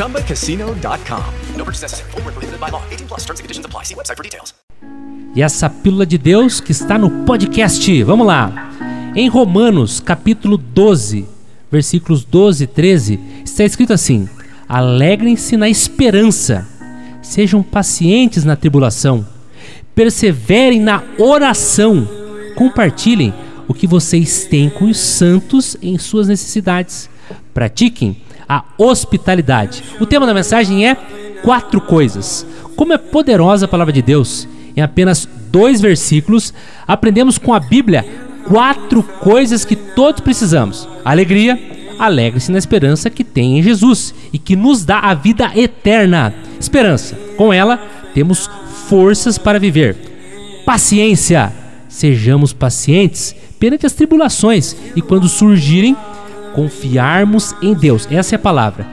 ChumbaCasino.com. No purchase necessary. Void were prohibited by law. 18 plus. Terms and conditions apply. See website for details. E essa pílula de Deus que está no podcast. Vamos lá. Em Romanos, capítulo 12, versículos 12 e 13, está escrito assim: Alegrem-se na esperança, sejam pacientes na tribulação, perseverem na oração, compartilhem o que vocês têm com os santos em suas necessidades. Pratiquem a hospitalidade. O tema da mensagem é quatro coisas. Como é poderosa a palavra de Deus! Em apenas dois versículos, aprendemos com a Bíblia quatro coisas que todos precisamos: alegria, alegre-se na esperança que tem em Jesus e que nos dá a vida eterna. Esperança, com ela temos forças para viver. Paciência, sejamos pacientes perante as tribulações e quando surgirem, confiarmos em Deus. Essa é a palavra.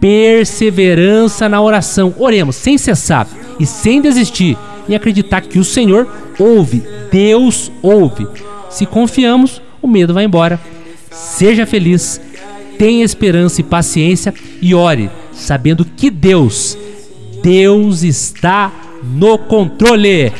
Perseverança na oração. Oremos sem cessar e sem desistir em acreditar que o Senhor ouve. Deus ouve. Se confiamos, o medo vai embora. Seja feliz, tenha esperança e paciência e ore, sabendo que Deus, Deus está no controle.